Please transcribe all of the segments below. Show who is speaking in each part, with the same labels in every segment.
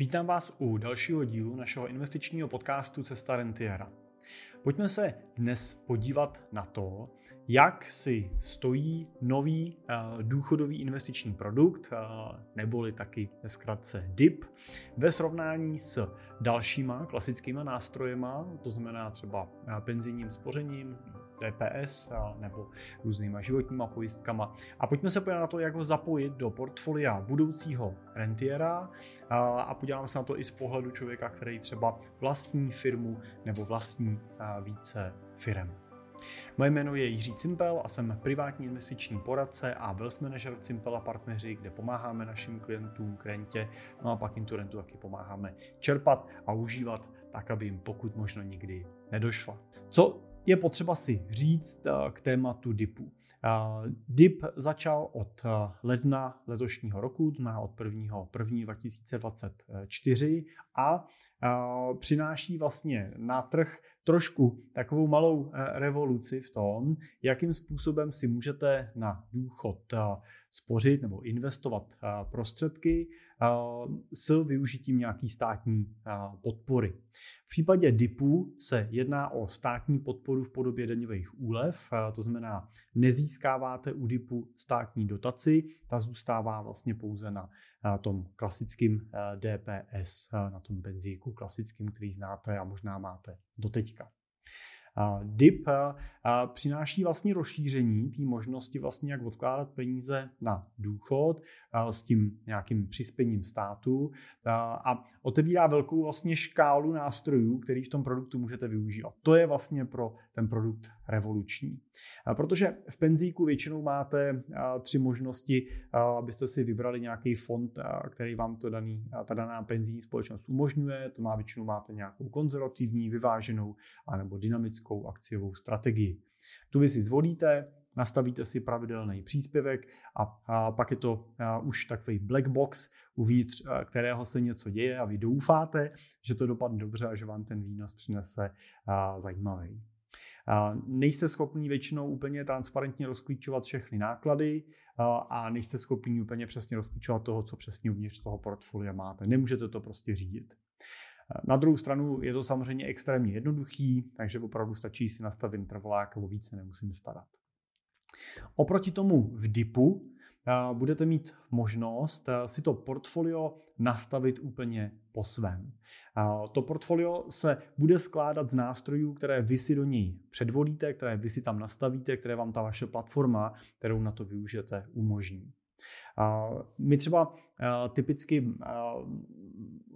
Speaker 1: Vítám vás u dalšího dílu našeho investičního podcastu Cesta Rentiera. Pojďme se dnes podívat na to, jak si stojí nový uh, důchodový investiční produkt, uh, neboli taky ve zkratce DIP, ve srovnání s dalšíma klasickými nástrojema, to znamená třeba uh, penzijním spořením, DPS nebo různýma životníma pojistkama. A pojďme se podívat na to, jak ho zapojit do portfolia budoucího rentiera a podíváme se na to i z pohledu člověka, který třeba vlastní firmu nebo vlastní více firem. Moje jméno je Jiří Cimpel a jsem privátní investiční poradce a wealth manager Cimpel a partneři, kde pomáháme našim klientům k rentě, no a pak jim tu rentu taky pomáháme čerpat a užívat tak, aby jim pokud možno nikdy nedošla. Co je potřeba si říct eh, k tématu DIPu. Eh, DIP začal od eh, ledna letošního roku, to znamená od 1. 1. 2024 a přináší vlastně na trh trošku takovou malou revoluci v tom, jakým způsobem si můžete na důchod spořit nebo investovat prostředky s využitím nějaký státní podpory. V případě DIPu se jedná o státní podporu v podobě daňových úlev, to znamená, nezískáváte u DIPu státní dotaci, ta zůstává vlastně pouze na tom klasickém DPS, na tom benzíku klasickým, který znáte a možná máte doteďka. DIP přináší vlastně rozšíření té možnosti vlastně jak odkládat peníze na důchod s tím nějakým přispěním státu a otevírá velkou vlastně škálu nástrojů, který v tom produktu můžete využívat. To je vlastně pro ten produkt revoluční. Protože v penzíku většinou máte tři možnosti, abyste si vybrali nějaký fond, který vám to daný, ta daná penzijní společnost umožňuje. To má většinou máte nějakou konzervativní, vyváženou anebo dynamickou akciovou strategii. Tu vy si zvolíte, nastavíte si pravidelný příspěvek a, pak je to už takový black box uvnitř, kterého se něco děje a vy doufáte, že to dopadne dobře a že vám ten výnos přinese zajímavý. Nejste schopni většinou úplně transparentně rozklíčovat všechny náklady a nejste schopni úplně přesně rozklíčovat toho, co přesně uvnitř toho portfolia máte. Nemůžete to prostě řídit. Na druhou stranu je to samozřejmě extrémně jednoduchý, takže opravdu stačí si nastavit intervalák o více nemusím starat. Oproti tomu v DIPu budete mít možnost si to portfolio nastavit úplně po svém. To portfolio se bude skládat z nástrojů, které vy si do něj předvolíte, které vy si tam nastavíte, které vám ta vaše platforma, kterou na to využijete, umožní. My třeba typicky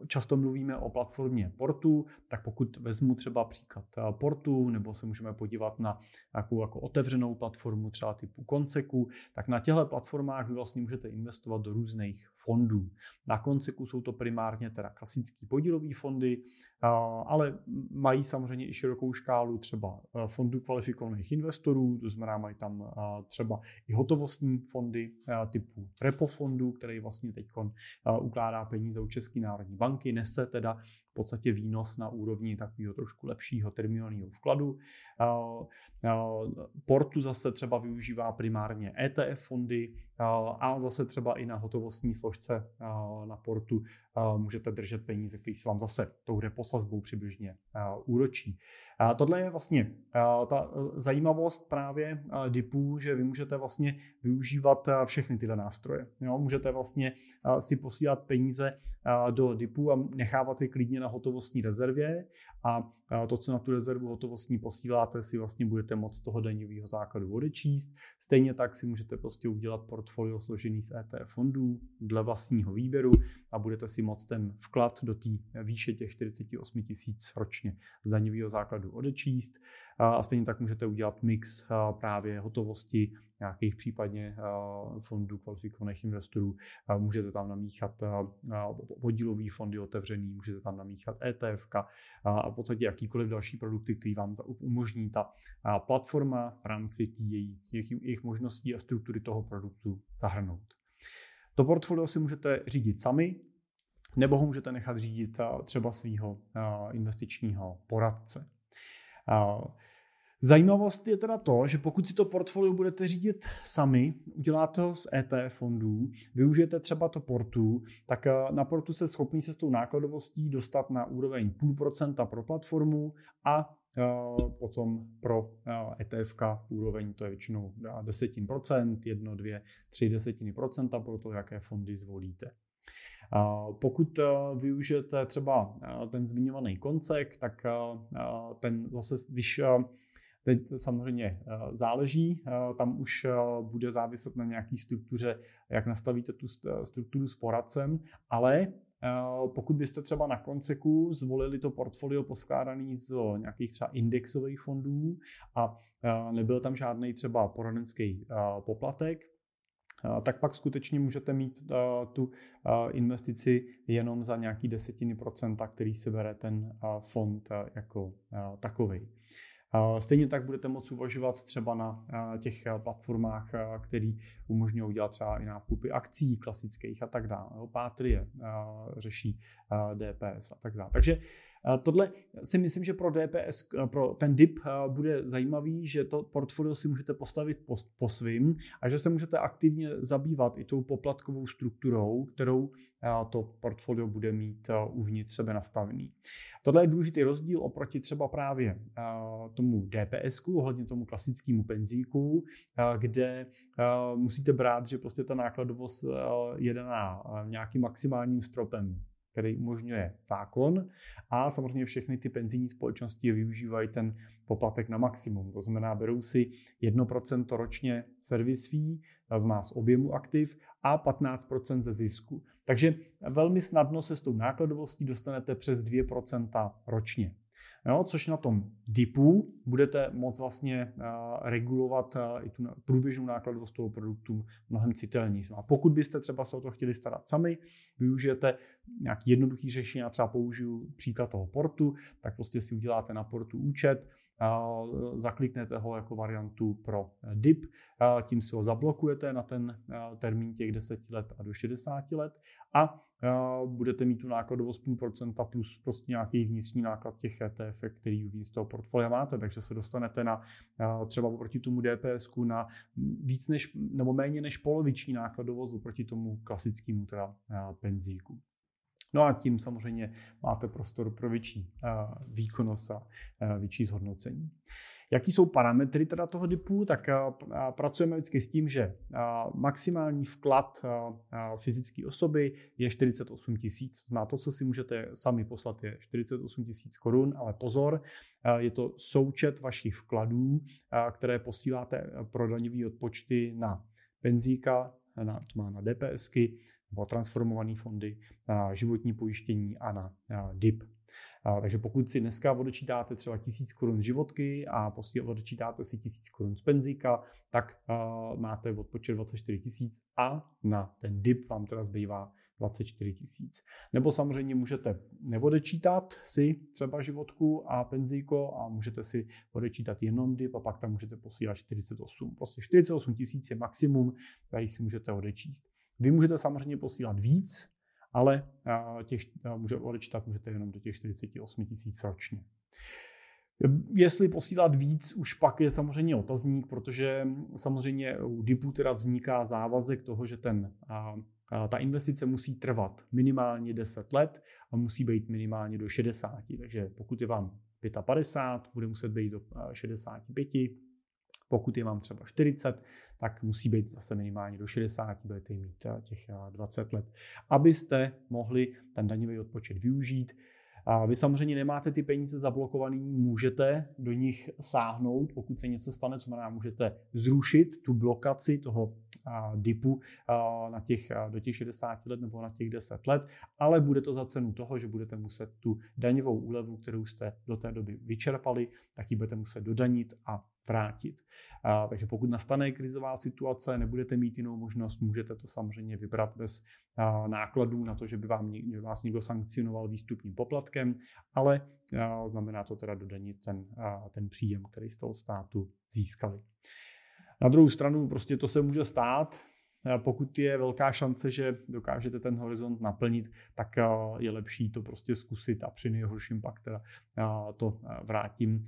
Speaker 1: často mluvíme o platformě Portu, tak pokud vezmu třeba příklad Portu, nebo se můžeme podívat na nějakou jako otevřenou platformu třeba typu Konceku, tak na těchto platformách vy vlastně můžete investovat do různých fondů. Na Konceku jsou to primárně teda klasické podílové fondy, ale mají samozřejmě i širokou škálu třeba fondů kvalifikovaných investorů, to znamená mají tam třeba i hotovostní fondy typu repo fondů, který vlastně teď ukládá peníze u České národní banky, nese teda v podstatě výnos na úrovni takového trošku lepšího terminálního vkladu. Portu zase třeba využívá primárně ETF fondy a zase třeba i na hotovostní složce na portu můžete držet peníze, které se vám zase tou reposazbou přibližně úročí. Tohle je vlastně ta zajímavost právě DIPů, že vy můžete vlastně využívat všechny tyhle nástroje. Jo, můžete vlastně si posílat peníze do DIPů a nechávat je klidně na hotovostní rezervě a to, co na tu rezervu hotovostní posíláte, si vlastně budete moct z toho daňového základu odečíst. Stejně tak si můžete prostě udělat portfolio složený z ETF fondů dle vlastního výběru a budete si moct ten vklad do té výše těch 48 tisíc ročně z daňového základu odečíst. A stejně tak můžete udělat mix právě hotovosti nějakých případně fondů kvalifikovaných investorů. Můžete tam namíchat podílový fondy otevřený, můžete tam namíchat ETF a v podstatě jakýkoliv další produkty, který vám umožní ta platforma v rámci jejich, jejich možností a struktury toho produktu zahrnout. To portfolio si můžete řídit sami, nebo ho můžete nechat řídit třeba svého investičního poradce. Zajímavost je teda to, že pokud si to portfolio budete řídit sami, uděláte ho z ETF fondů, využijete třeba to portu, tak eh, na portu jste schopný se s tou nákladovostí dostat na úroveň půl procenta pro platformu a eh, potom pro ETF eh, e úroveň, to je většinou desetin procent, jedno, dvě, tři desetiny procenta pro to, jaké fondy zvolíte. Pokud využijete třeba ten zmiňovaný koncek, tak ten zase, když Teď samozřejmě eh, záleží, eh, tam už eh, bude záviset na nějaký struktuře, jak nastavíte tu strukturu s poradcem, ale pokud byste třeba na konceku zvolili to portfolio poskládaný z nějakých třeba indexových fondů a nebyl tam žádný třeba poradenský poplatek, tak pak skutečně můžete mít tu investici jenom za nějaký desetiny procenta, který si bere ten fond jako takový. Stejně tak budete moct uvažovat třeba na těch platformách, které umožňují dělat třeba i nákupy akcí klasických a tak dále. Pátrie řeší DPS a tak dále. Takže Tohle si myslím, že pro DPS, pro ten DIP bude zajímavý, že to portfolio si můžete postavit po, po svým a že se můžete aktivně zabývat i tou poplatkovou strukturou, kterou to portfolio bude mít uvnitř sebe nastavený. Tohle je důležitý rozdíl oproti třeba právě tomu DPS, ohledně tomu klasickému penzíku, kde musíte brát, že prostě ta nákladovost jede na nějakým maximálním stropem který umožňuje zákon a samozřejmě všechny ty penzijní společnosti využívají ten poplatek na maximum. To znamená, berou si 1% ročně servis fee, znamená z objemu aktiv a 15% ze zisku. Takže velmi snadno se s tou nákladovostí dostanete přes 2% ročně. Jo, což na tom DIPu budete moct vlastně uh, regulovat uh, i tu průběžnou nákladovost toho produktu mnohem citelněji. No a pokud byste třeba se o to chtěli starat sami, využijete nějaký jednoduchý řešení, já třeba použiju příklad toho portu, tak prostě si uděláte na portu účet, zakliknete ho jako variantu pro DIP, tím si ho zablokujete na ten termín těch 10 let a do 60 let a budete mít tu nákladovost půl procenta plus prostě nějaký vnitřní náklad těch ETF, který uvnitř toho portfolia máte, takže se dostanete na třeba oproti tomu DPS na víc než, nebo méně než poloviční nákladovost oproti tomu klasickému teda penzíku. No a tím samozřejmě máte prostor pro větší výkonnost a větší zhodnocení. Jaký jsou parametry teda toho DIPu? Tak pracujeme vždycky s tím, že maximální vklad fyzické osoby je 48 tisíc. Na to, co si můžete sami poslat, je 48 tisíc korun, ale pozor, je to součet vašich vkladů, které posíláte pro daňové odpočty na penzíka, na, to má na DPSky, nebo transformované fondy, na životní pojištění a na DIP. Takže pokud si dneska odečítáte třeba 1000 korun životky a prostě odečítáte si 1000 korun z penzíka, tak máte odpočet 24 tisíc a na ten DIP vám teda zbývá 24 tisíc. Nebo samozřejmě můžete neodečítat si třeba životku a penzíko a můžete si odečítat jenom DIP a pak tam můžete posílat 48. Prostě 48 tisíc je maximum, který si můžete odečíst. Vy můžete samozřejmě posílat víc, ale těch, může odečítat můžete jenom do těch 48 tisíc ročně. Jestli posílat víc, už pak je samozřejmě otazník, protože samozřejmě u DIPu teda vzniká závazek toho, že ten, a, a, ta investice musí trvat minimálně 10 let a musí být minimálně do 60. Takže pokud je vám 55, bude muset být do 65, pokud je vám třeba 40, tak musí být zase minimálně do 60, budete mít eh, těch 20 eh, let, abyste mohli ten daňový odpočet využít. A vy samozřejmě nemáte ty peníze zablokovaný, můžete do nich sáhnout, pokud se něco stane, co znamená, můžete zrušit tu blokaci toho DIPu na těch, do těch 60 let nebo na těch 10 let, ale bude to za cenu toho, že budete muset tu daňovou úlevu, kterou jste do té doby vyčerpali, tak ji budete muset dodanit a vrátit. A, takže pokud nastane krizová situace, nebudete mít jinou možnost, můžete to samozřejmě vybrat bez a, nákladů na to, že by vám, že vás někdo sankcionoval výstupním poplatkem, ale a, znamená to teda dodanit ten, a, ten příjem, který z toho státu získali. Na druhou stranu prostě to se může stát, pokud je velká šance, že dokážete ten horizont naplnit, tak je lepší to prostě zkusit a při nejhorším pak teda to vrátím,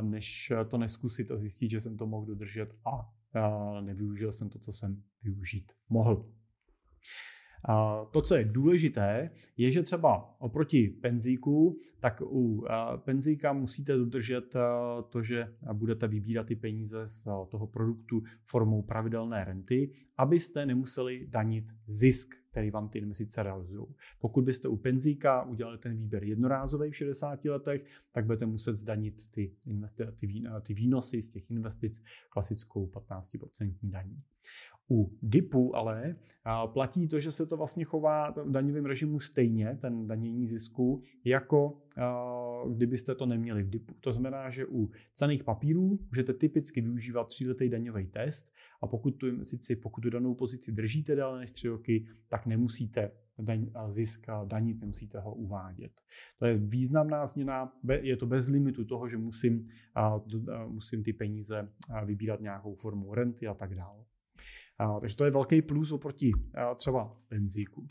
Speaker 1: než to neskusit a zjistit, že jsem to mohl dodržet a nevyužil jsem to, co jsem využít mohl. To, co je důležité, je, že třeba oproti penzíku, tak u penzíka musíte dodržet to, že budete vybírat ty peníze z toho produktu formou pravidelné renty, abyste nemuseli danit zisk, který vám ty investice realizují. Pokud byste u penzíka udělali ten výběr jednorázový v 60 letech, tak budete muset zdanit ty, investi- ty, výnosy z těch investic klasickou 15% daní. U DIPu ale platí to, že se to vlastně chová v daňovém režimu stejně, ten danění zisku, jako kdybyste to neměli v DIPu. To znamená, že u cených papírů můžete typicky využívat tříletý daňový test a pokud tu investici, pokud tu danou pozici držíte déle než tři roky, tak nemusíte daň, zisk danit, nemusíte ho uvádět. To je významná změna, je to bez limitu toho, že musím, musím ty peníze vybírat nějakou formou renty a tak dále. Takže to je velký plus oproti třeba benzíku.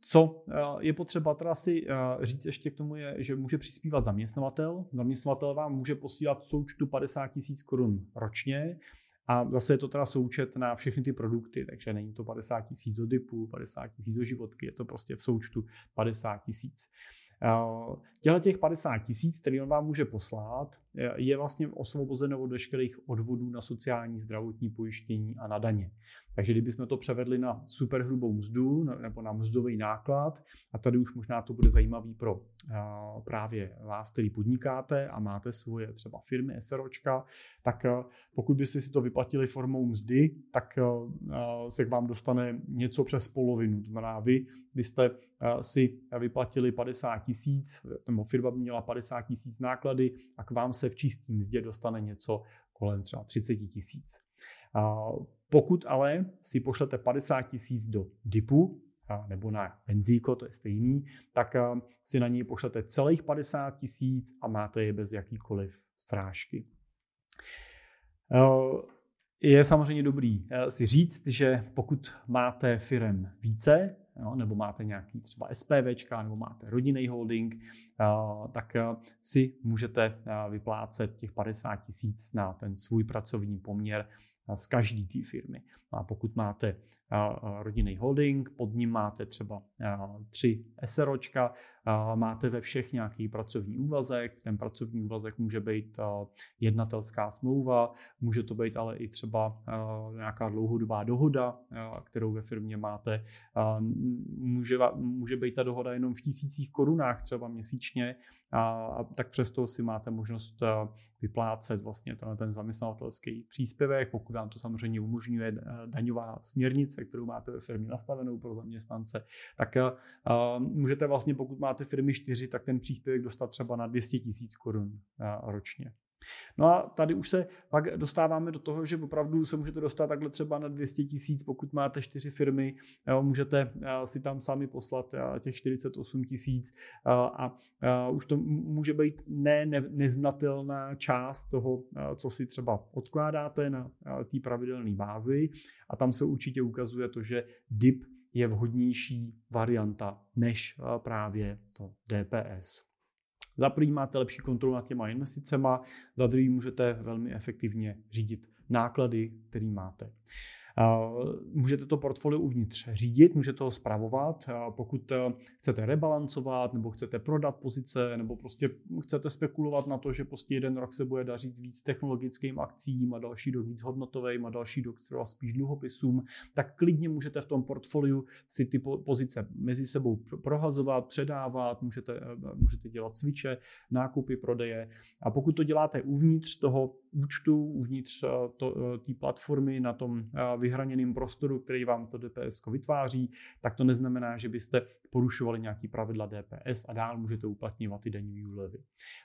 Speaker 1: Co je potřeba teda si říct ještě k tomu, je, že může přispívat zaměstnavatel. Zaměstnavatel vám může posílat součtu 50 tisíc korun ročně a zase je to teda součet na všechny ty produkty, takže není to 50 tisíc do dipu, 50 tisíc do životky, je to prostě v součtu 50 tisíc. Těhle těch 50 tisíc, který on vám může poslat, je vlastně osvobozeno od veškerých odvodů na sociální zdravotní pojištění a na daně. Takže kdybychom to převedli na superhrubou mzdu nebo na mzdový náklad, a tady už možná to bude zajímavý pro právě vás, který podnikáte a máte svoje třeba firmy, SROčka, tak pokud byste si to vyplatili formou mzdy, tak se k vám dostane něco přes polovinu. To znamená, vy byste si vyplatili 50 tisíc, nebo firma by měla 50 tisíc náklady a k vám se v čistým mzdě dostane něco kolem třeba 30 tisíc. Pokud ale si pošlete 50 tisíc do DIPu, nebo na benzíko, to je stejný, tak si na něj pošlete celých 50 tisíc a máte je bez jakýkoliv strážky. Je samozřejmě dobrý si říct, že pokud máte firem více, jo, nebo máte nějaký třeba SPVčka, nebo máte rodinný holding, tak si můžete vyplácet těch 50 tisíc na ten svůj pracovní poměr z každé té firmy. A pokud máte rodinný holding, pod ním máte třeba tři SROčka, máte ve všech nějaký pracovní úvazek, ten pracovní úvazek může být jednatelská smlouva, může to být ale i třeba nějaká dlouhodobá dohoda, kterou ve firmě máte. Může, může být ta dohoda jenom v tisících korunách třeba měsíčně, a tak přesto si máte možnost vyplácet vlastně ten zaměstnavatelský příspěvek, pokud vám to samozřejmě umožňuje daňová směrnice, kterou máte ve firmě nastavenou pro zaměstnance, tak můžete vlastně, pokud máte firmy čtyři, tak ten příspěvek dostat třeba na 200 tisíc korun uh, ročně. No a tady už se pak dostáváme do toho, že opravdu se můžete dostat takhle třeba na 200 tisíc, pokud máte čtyři firmy, můžete si tam sami poslat těch 48 tisíc a, a už to může být ne, ne, neznatelná část toho, co si třeba odkládáte na té pravidelné bázi a tam se určitě ukazuje to, že DIP je vhodnější varianta než právě to DPS. Za prvý máte lepší kontrolu nad těma investicema, za druhý můžete velmi efektivně řídit náklady, které máte. Můžete to portfolio uvnitř řídit, můžete ho zpravovat. Pokud eh, chcete rebalancovat, nebo chcete prodat pozice, nebo prostě chcete spekulovat na to, že prostě jeden rok se bude dařit víc technologickým akcím a další rok víc hodnotovým a další rok třeba spíš dluhopisům, tak klidně můžete v tom portfoliu si ty pozice mezi sebou prohazovat, předávat, můžete, eh, můžete dělat switche, nákupy, prodeje. A pokud to děláte uvnitř toho účtu, uvnitř eh, té platformy na tom vyhraněném prostoru, který vám to DPS vytváří, tak to neznamená, že byste porušovali nějaký pravidla DPS a dál můžete uplatňovat ty daňové úlevy.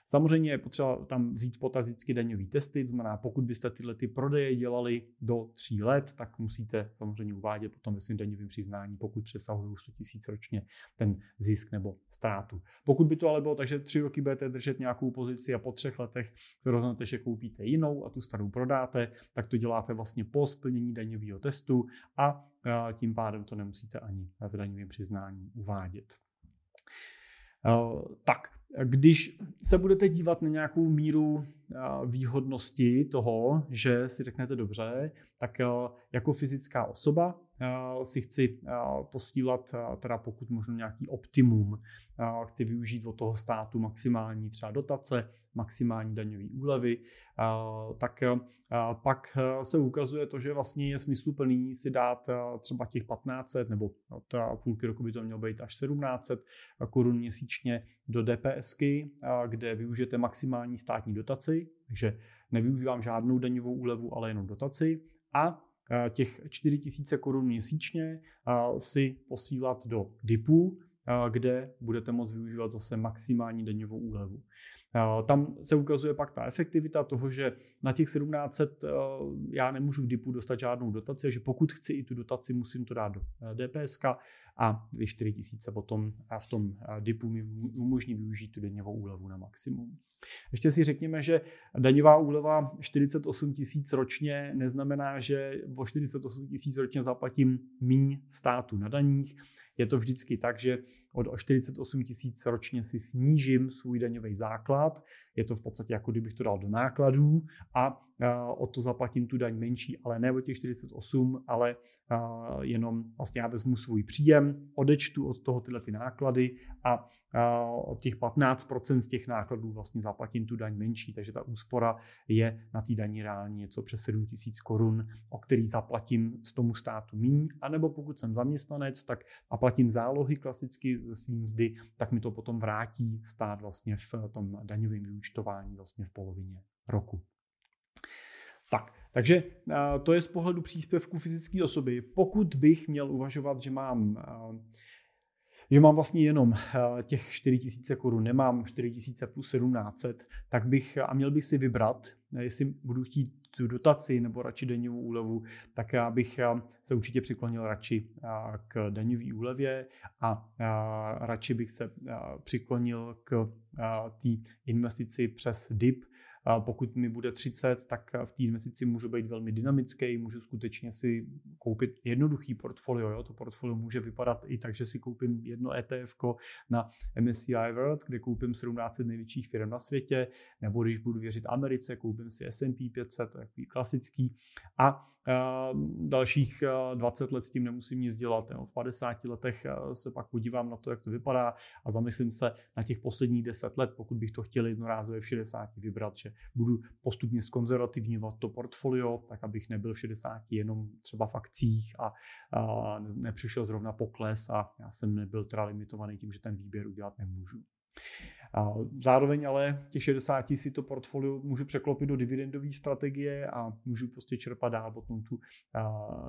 Speaker 1: Samozřejmě je potřeba tam vzít potaz vždycky daňové testy, to znamená, pokud byste tyhle ty prodeje dělali do tří let, tak musíte samozřejmě uvádět potom ve svém daňovém přiznání, pokud přesahují 100 000 ročně ten zisk nebo ztrátu. Pokud by to ale bylo tak, že tři roky budete držet nějakou pozici a po třech letech se rozhodnete, že koupíte jinou a tu starou prodáte, tak to děláte vlastně po splnění daňového testu a tím pádem to nemusíte ani v daňovém přiznání uvádět. Tak, když se budete dívat na nějakou míru výhodnosti toho, že si řeknete dobře, tak jako fyzická osoba si chci posílat teda pokud možno nějaký optimum. Chci využít od toho státu maximální třeba dotace, maximální daňové úlevy, tak pak se ukazuje to, že vlastně je smysluplný si dát třeba těch 1500 nebo od půlky roku by to mělo být až 1700 korun měsíčně do DPSky, kde využijete maximální státní dotaci, takže nevyužívám žádnou daňovou úlevu, ale jenom dotaci a těch 4000 korun měsíčně si posílat do DIPu, kde budete moct využívat zase maximální daňovou úlevu. Tam se ukazuje pak ta efektivita toho, že na těch 1700 já nemůžu v DIPu dostat žádnou dotaci, že pokud chci i tu dotaci, musím to dát do DPS a 2 4000 potom v tom DIPu mi umožní využít tu daňovou úlevu na maximum. Ještě si řekněme, že daňová úleva 48 tisíc ročně neznamená, že o 48 tisíc ročně zaplatím míň státu na daních. Je to vždycky tak, že od 48 tisíc ročně si snížím svůj daňový základ. Je to v podstatě jako kdybych to dal do nákladů a o to zaplatím tu daň menší, ale ne o těch 48, ale jenom vlastně já vezmu svůj příjem, odečtu od toho tyhle ty náklady a od těch 15% z těch nákladů vlastně zaplatím tu daň menší, takže ta úspora je na té daní reálně něco přes 7 tisíc korun, o který zaplatím z tomu státu míň, anebo pokud jsem zaměstnanec, tak a platím zálohy klasicky ze svým mzdy, tak mi to potom vrátí stát vlastně v tom daňovém vyúčtování vlastně v polovině roku. Tak, takže to je z pohledu příspěvku fyzické osoby. Pokud bych měl uvažovat, že mám že mám vlastně jenom těch 4000 korun, nemám 4000 plus 1700, tak bych a měl bych si vybrat, jestli budu chtít tu dotaci nebo radši daňovou úlevu, tak já bych se určitě přiklonil radši k daňové úlevě a radši bych se přiklonil k té investici přes DIP, pokud mi bude 30, tak v té investici můžu být velmi dynamický, můžu skutečně si koupit jednoduchý portfolio. Jo? To portfolio může vypadat i tak, že si koupím jedno ETF na MSCI World, kde koupím 17 největších firm na světě, nebo když budu věřit Americe, koupím si S&P 500, takový klasický. A dalších 20 let s tím nemusím nic dělat. Jo? V 50 letech se pak podívám na to, jak to vypadá a zamyslím se na těch posledních 10 let, pokud bych to chtěl jednorázově v 60 vybrat, že budu postupně skonzervativňovat to portfolio, tak abych nebyl v 60 jenom třeba v akcích a, a nepřišel zrovna pokles a já jsem nebyl teda limitovaný tím, že ten výběr udělat nemůžu. A zároveň ale těch 60 si to portfolio můžu překlopit do dividendové strategie a můžu prostě čerpat dál potom tu,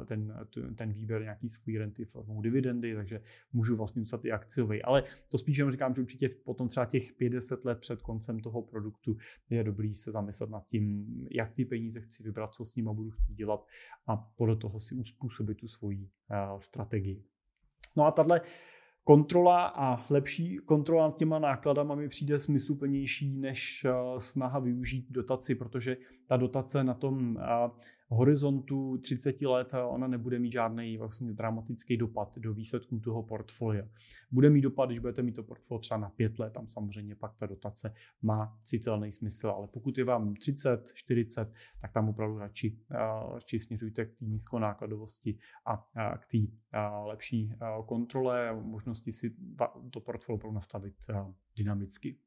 Speaker 1: ten, ten výběr nějaký svůj renty formou dividendy, takže můžu vlastně zůstat i akciový. Ale to spíš jenom říkám, že určitě potom třeba těch 50 let před koncem toho produktu je dobrý se zamyslet nad tím, jak ty peníze chci vybrat, co s nimi budu chtít dělat a podle toho si uspůsobit tu svoji strategii. No a tahle kontrola a lepší kontrola nad těma nákladama mi přijde smysluplnější než eh, snaha využít dotaci, protože ta dotace na tom eh, horizontu 30 let ona nebude mít žádný vlastně dramatický dopad do výsledků toho portfolia. Bude mít dopad, když budete mít to portfolio třeba na 5 let, tam samozřejmě pak ta dotace má citelný smysl, ale pokud je vám 30, 40, tak tam opravdu radši, radši směřujte k té nízkonákladovosti a k té lepší kontrole možnosti si to portfolio nastavit dynamicky.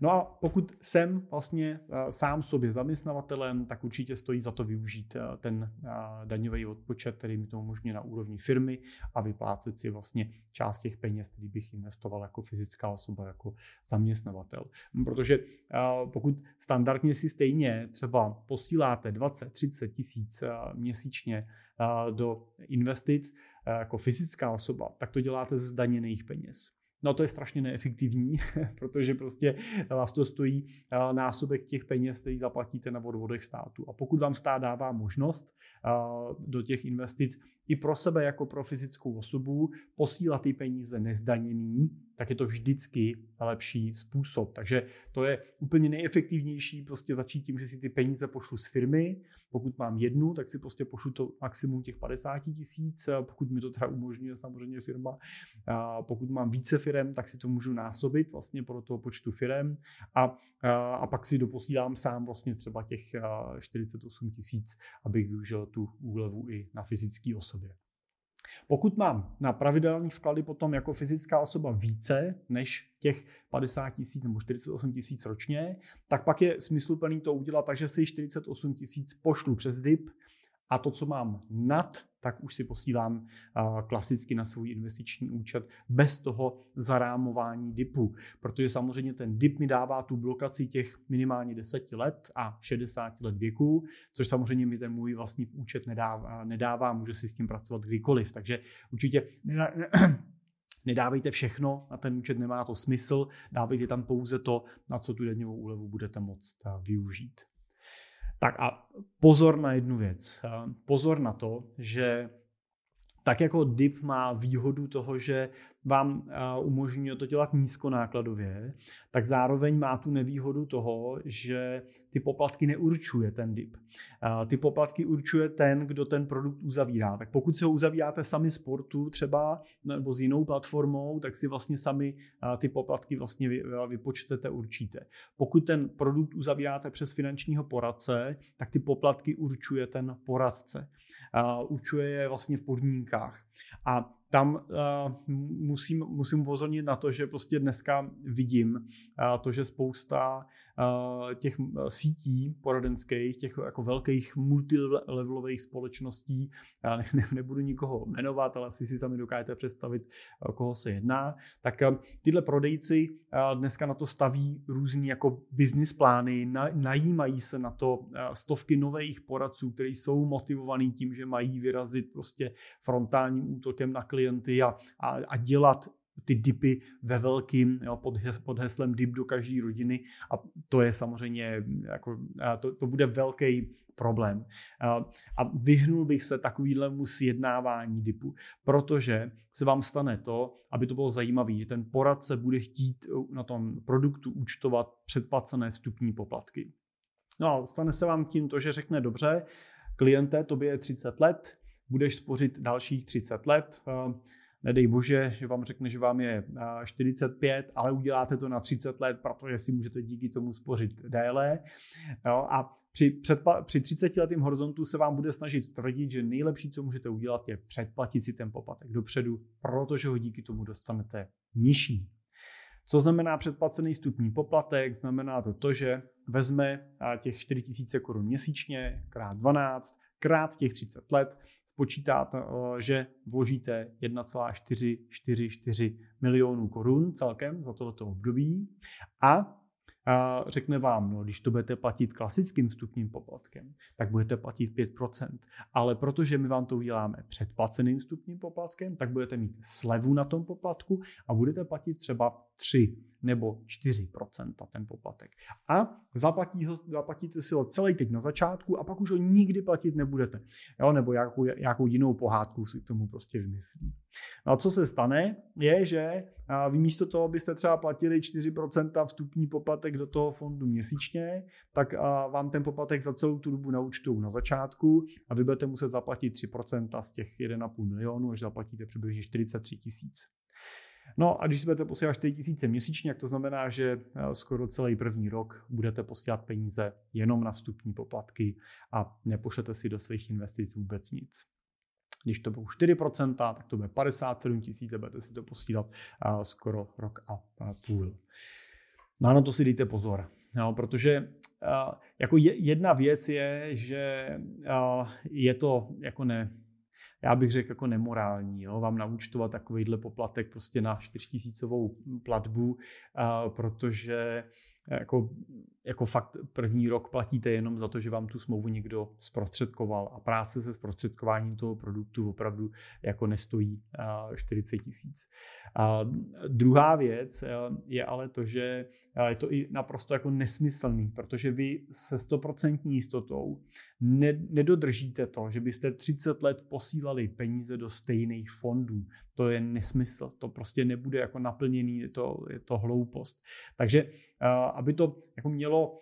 Speaker 1: No a pokud jsem vlastně eh, sám sobě zaměstnavatelem, tak určitě stojí za to využít eh, ten eh, daňový odpočet, který mi to umožňuje na úrovni firmy a vyplácet si vlastně část těch peněz, který bych investoval jako fyzická osoba, jako zaměstnavatel. Protože pokud standardně si stejně třeba posíláte 20-30 tisíc měsíčně do investic jako fyzická osoba, tak to děláte z daněných peněz. No to je strašně neefektivní, protože prostě vás to stojí násobek těch peněz, který zaplatíte na odvodech státu. A pokud vám stát dává možnost do těch investic i pro sebe jako pro fyzickou osobu posílat ty peníze nezdaněný, tak je to vždycky lepší způsob. Takže to je úplně nejefektivnější prostě začít tím, že si ty peníze pošlu z firmy. Pokud mám jednu, tak si prostě pošlu to maximum těch 50 tisíc, pokud mi to teda umožňuje samozřejmě firma. A pokud mám více firm, tak si to můžu násobit vlastně pro toho počtu firm a, a, a pak si doposílám sám vlastně třeba těch 48 tisíc, abych využil tu úlevu i na fyzické osobě. Pokud mám na pravidelní vklady potom jako fyzická osoba více než těch 50 tisíc nebo 48 tisíc ročně, tak pak je smysluplný to udělat tak, že si 48 tisíc pošlu přes DIP a to, co mám nad, tak už si posílám klasicky na svůj investiční účet bez toho zarámování DIPu. Protože samozřejmě ten DIP mi dává tu blokaci těch minimálně 10 let a 60 let věku, což samozřejmě mi ten můj vlastní účet nedává, nedává může si s tím pracovat kdykoliv. Takže určitě nedávejte všechno na ten účet, nemá to smysl, dávejte tam pouze to, na co tu daňovou úlevu budete moct využít. Tak a pozor na jednu věc. Pozor na to, že tak jako DIP má výhodu toho, že vám umožňuje to dělat nízkonákladově, tak zároveň má tu nevýhodu toho, že ty poplatky neurčuje ten DIP. Ty poplatky určuje ten, kdo ten produkt uzavírá. Tak pokud si ho uzavíráte sami z portu třeba nebo s jinou platformou, tak si vlastně sami ty poplatky vlastně vypočtete, určíte. Pokud ten produkt uzavíráte přes finančního poradce, tak ty poplatky určuje ten poradce. Určuje je vlastně v podmínkách. A tam uh, musím, musím upozornit na to, že prostě dneska vidím uh, to, že spousta uh, těch sítí poradenských, těch jako velkých multilevelových společností, já ne, ne, nebudu nikoho jmenovat, ale asi si sami dokážete představit, o koho se jedná, tak tyhle prodejci dneska na to staví různý jako business plány, na, najímají se na to stovky nových poradců, kteří jsou motivovaní tím, že mají vyrazit prostě frontálním útokem na klienty klienty a, a, a dělat ty dipy ve velkým, jo, pod, pod heslem dip do každé rodiny a to je samozřejmě, jako, to, to bude velký problém. A vyhnul bych se takovýhlemu sjednávání dipu, protože se vám stane to, aby to bylo zajímavé, že ten poradce bude chtít na tom produktu účtovat předplacené vstupní poplatky. No a stane se vám tím to, že řekne dobře, kliente, tobě je 30 let, budeš spořit dalších 30 let. Eh, nedej bože, že vám řekne, že vám je 45, eh, ale uděláte to na 30 let, protože si můžete díky tomu spořit déle. Jo, a při, předpa, při 30 letým horizontu se vám bude snažit tvrdit, že nejlepší, co můžete udělat, je předplatit si ten poplatek dopředu, protože ho díky tomu dostanete nižší. Co znamená předplacený stupní poplatek? Znamená to to, že vezme těch 4000 korun měsíčně krát 12, krát těch 30 let spočítáte, eh, že vložíte 1,444 milionů korun celkem za tohoto období a a řekne vám, no, když to budete platit klasickým vstupním poplatkem, tak budete platit 5%. Ale protože my vám to uděláme předplaceným vstupním poplatkem, tak budete mít slevu na tom poplatku a budete platit třeba 3 nebo 4% ten poplatek. A zaplatí ho, zaplatíte si ho celý teď na začátku a pak už ho nikdy platit nebudete. Jo, nebo jakou, jakou jinou pohádku si k tomu prostě vymyslí. No a co se stane, je, že vy místo toho, abyste třeba platili 4% vstupní poplatek do toho fondu měsíčně, tak vám ten poplatek za celou tu dobu naučtou na začátku a vy budete muset zaplatit 3% z těch 1,5 milionu, až zaplatíte přibližně 43 tisíc. No a když si budete posílat 4 tisíce měsíčně, jak to znamená, že eh, skoro celý první rok budete posílat peníze jenom na vstupní poplatky a nepošlete si do svých investic vůbec nic. Když to bylo 4%, tak to bude 57 tisíc a budete si to posílat eh, skoro rok a půl. No na to si dejte pozor, no, protože jako jedna věc je, že je to jako ne, já bych řekl jako nemorální, jo, vám naučtovat takovýhle poplatek prostě na 4000 platbu, protože jako, jako fakt první rok platíte jenom za to, že vám tu smlouvu někdo zprostředkoval a práce se zprostředkováním toho produktu opravdu jako nestojí 40 tisíc. Druhá věc je ale to, že je to i naprosto jako nesmyslný, protože vy se stoprocentní jistotou nedodržíte to, že byste 30 let posílali peníze do stejných fondů. To je nesmysl, to prostě nebude jako naplněný, je to, je to hloupost. Takže aby to jako mělo,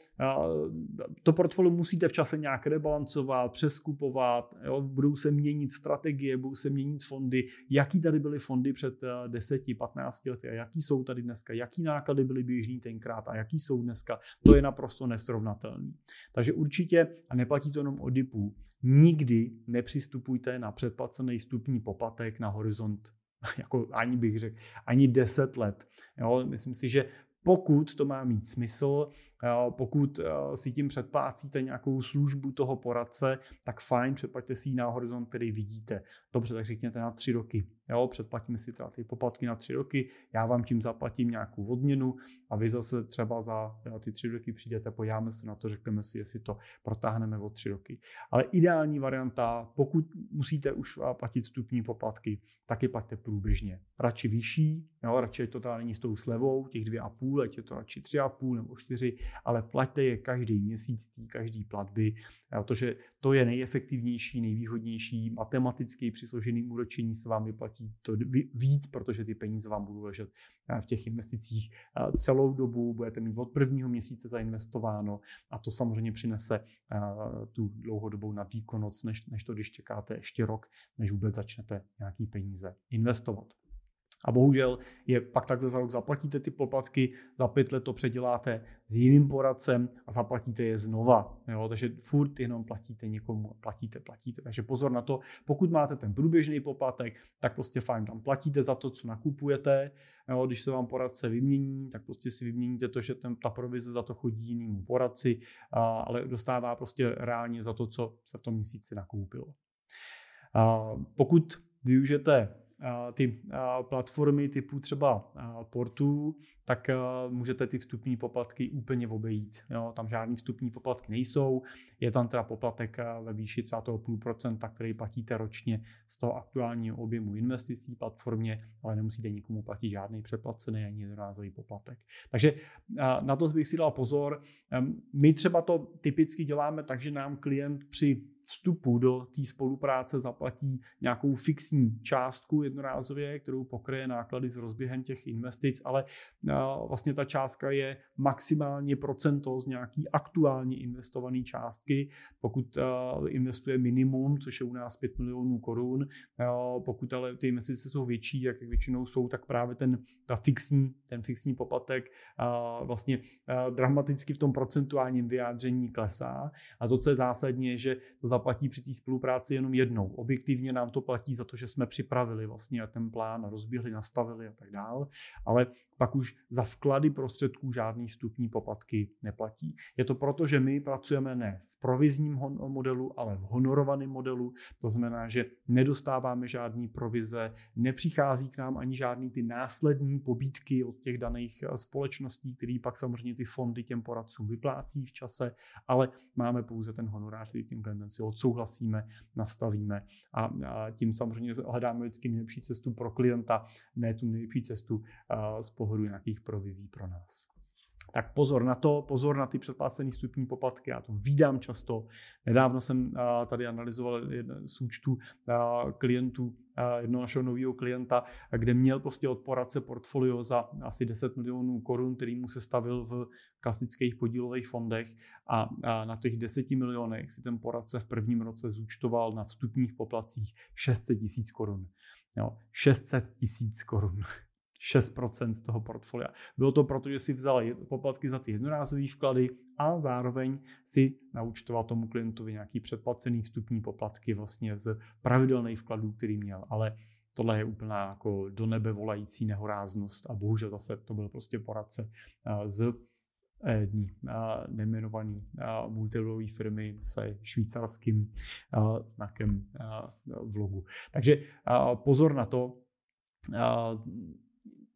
Speaker 1: to portfolio musíte v čase nějak rebalancovat, přeskupovat, jo, budou se měnit strategie, budou se měnit fondy, jaký tady byly fondy před 10-15 lety a jaký jsou tady dneska, jaký náklady byly běžný tenkrát a jaký jsou dneska, to je naprosto nesrovnatelný. Takže určitě, a neplatí to jenom o DIPu, nikdy nepřistupujte na předplacený vstupní poplatek na horizont jako ani bych řekl, ani 10 let. Jo, myslím si, že pokud to má mít smysl, pokud eh, si tím předplácíte nějakou službu toho poradce, tak fajn, předplaťte si ji na horizont, který vidíte. Dobře, tak řekněte na tři roky. Jo, předplatíme si teda ty poplatky na tři roky, já vám tím zaplatím nějakou odměnu a vy zase třeba za ty tři roky přijdete, podíváme se na to, řekneme si, jestli to protáhneme o tři roky. Ale ideální varianta, pokud musíte už platit vstupní poplatky, taky plaťte průběžně. Radši vyšší, jo, radši to teda není s tou slevou, těch dvě a půl, ať je to radši tři a půl nebo čtyři, ale plaťte je každý měsíc, tý, každý platby, protože to je nejefektivnější, nejvýhodnější, matematicky při složeným úročení se vám vyplatí to víc, protože ty peníze vám budou ležet v těch investicích celou dobu, budete mít od prvního měsíce zainvestováno a to samozřejmě přinese tu dlouhodobou nadvýkonnost, než, než to, když čekáte ještě rok, než vůbec začnete nějaký peníze investovat. A bohužel je pak takhle za rok zaplatíte ty poplatky, za pět let to předěláte s jiným poradcem a zaplatíte je znova. Jo? Takže furt jenom platíte někomu, platíte, platíte. Takže pozor na to, pokud máte ten průběžný poplatek, tak prostě fajn, tam platíte za to, co nakupujete. Jo? Když se vám poradce vymění, tak prostě si vyměníte to, že ten, ta provize za to chodí jinému poradci, a, ale dostává prostě reálně za to, co se v tom měsíci nakoupilo. A pokud využijete ty platformy typu třeba portů, tak můžete ty vstupní poplatky úplně obejít. Jo, tam žádný vstupní poplatky nejsou, je tam teda poplatek ve výši třeba toho půl procenta, který platíte ročně z toho aktuálního objemu investicí platformě, ale nemusíte nikomu platit žádný předplacený ani jednorázový poplatek. Takže na to bych si dal pozor. My třeba to typicky děláme tak, že nám klient při vstupu do té spolupráce zaplatí nějakou fixní částku jednorázově, kterou pokryje náklady s rozběhem těch investic, ale vlastně ta částka je maximálně procento z nějaký aktuálně investované částky. Pokud investuje minimum, což je u nás 5 milionů korun, pokud ale ty investice jsou větší, jak většinou jsou, tak právě ten, ta fixní, ten fixní poplatek vlastně dramaticky v tom procentuálním vyjádření klesá. A to, co je zásadní, je, že to zaplatí při té spolupráci jenom jednou. Objektivně nám to platí za to, že jsme připravili vlastně ten plán, rozběhli, nastavili a tak dále, ale pak už za vklady prostředků žádný vstupní poplatky neplatí. Je to proto, že my pracujeme ne v provizním modelu, ale v honorovaném modelu. To znamená, že nedostáváme žádný provize, nepřichází k nám ani žádný ty následní pobídky od těch daných eh, společností, který pak samozřejmě ty fondy těm poradcům vyplácí v čase, ale máme pouze ten honorář, který tím klientem si odsouhlasíme, nastavíme a, tím samozřejmě hledáme vždycky nejlepší cestu pro klienta, ne tu nejlepší cestu z pohledu nějakých provizí pro nás. Tak pozor na to, pozor na ty předplacené stupní poplatky, já to vídám často. Nedávno jsem tady analyzoval z účtů klientů, jednoho našeho nového klienta, kde měl prostě od poradce portfolio za asi 10 milionů korun, který mu se stavil v klasických podílových fondech a, na těch 10 milionech si ten poradce v prvním roce zúčtoval na vstupních poplacích 600 tisíc korun. 600 tisíc korun. 6% z toho portfolia. Bylo to proto, že si vzal poplatky za ty jednorázové vklady a zároveň si naučtoval tomu klientovi nějaký předplacený vstupní poplatky vlastně z pravidelných vkladů, který měl. Ale tohle je úplná jako do nebe volající nehoráznost a bohužel zase to byl prostě poradce z jední nejmenovaný multilevelové firmy se švýcarským znakem v logu. Takže pozor na to,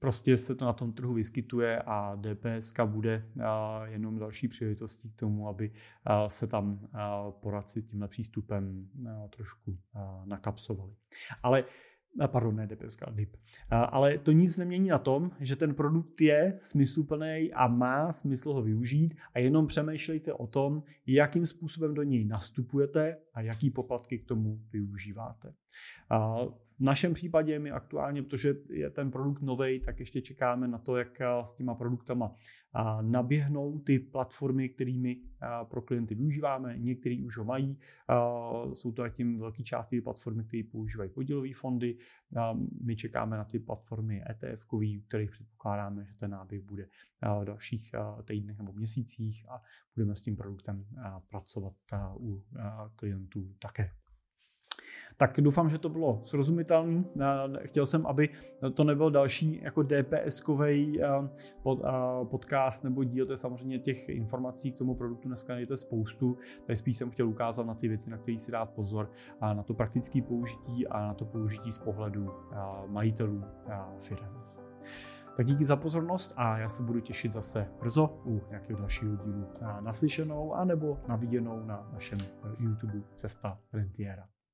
Speaker 1: prostě se to na tom trhu vyskytuje a DPS bude jenom další příležitostí k tomu, aby se tam poradci s tímhle přístupem trošku nakapsovali. Ale pardon, ne DPS, DIP. Ale to nic nemění na tom, že ten produkt je smysluplný a má smysl ho využít a jenom přemýšlejte o tom, jakým způsobem do něj nastupujete a jaký poplatky k tomu využíváte. V našem případě my aktuálně, protože je ten produkt nový, tak ještě čekáme na to, jak s těma produktama naběhnou ty platformy, kterými pro klienty využíváme. Některý už ho mají, jsou to tím velké části platformy, které používají podílové fondy. My čekáme na ty platformy ETF, kterých předpokládáme, že ten náběh bude v dalších týdnech nebo měsících a budeme s tím produktem pracovat u klientů také. Tak doufám, že to bylo srozumitelné. Chtěl jsem, aby to nebyl další jako DPS-kový podcast nebo díl, to je samozřejmě těch informací k tomu produktu dneska najdete spoustu, tady spíš jsem chtěl ukázat na ty věci, na které si dát pozor a na to praktické použití a na to použití z pohledu majitelů firm. Tak díky za pozornost a já se budu těšit zase brzo u nějakého dalšího dílu naslyšenou anebo na viděnou na našem YouTube Cesta Rentiera.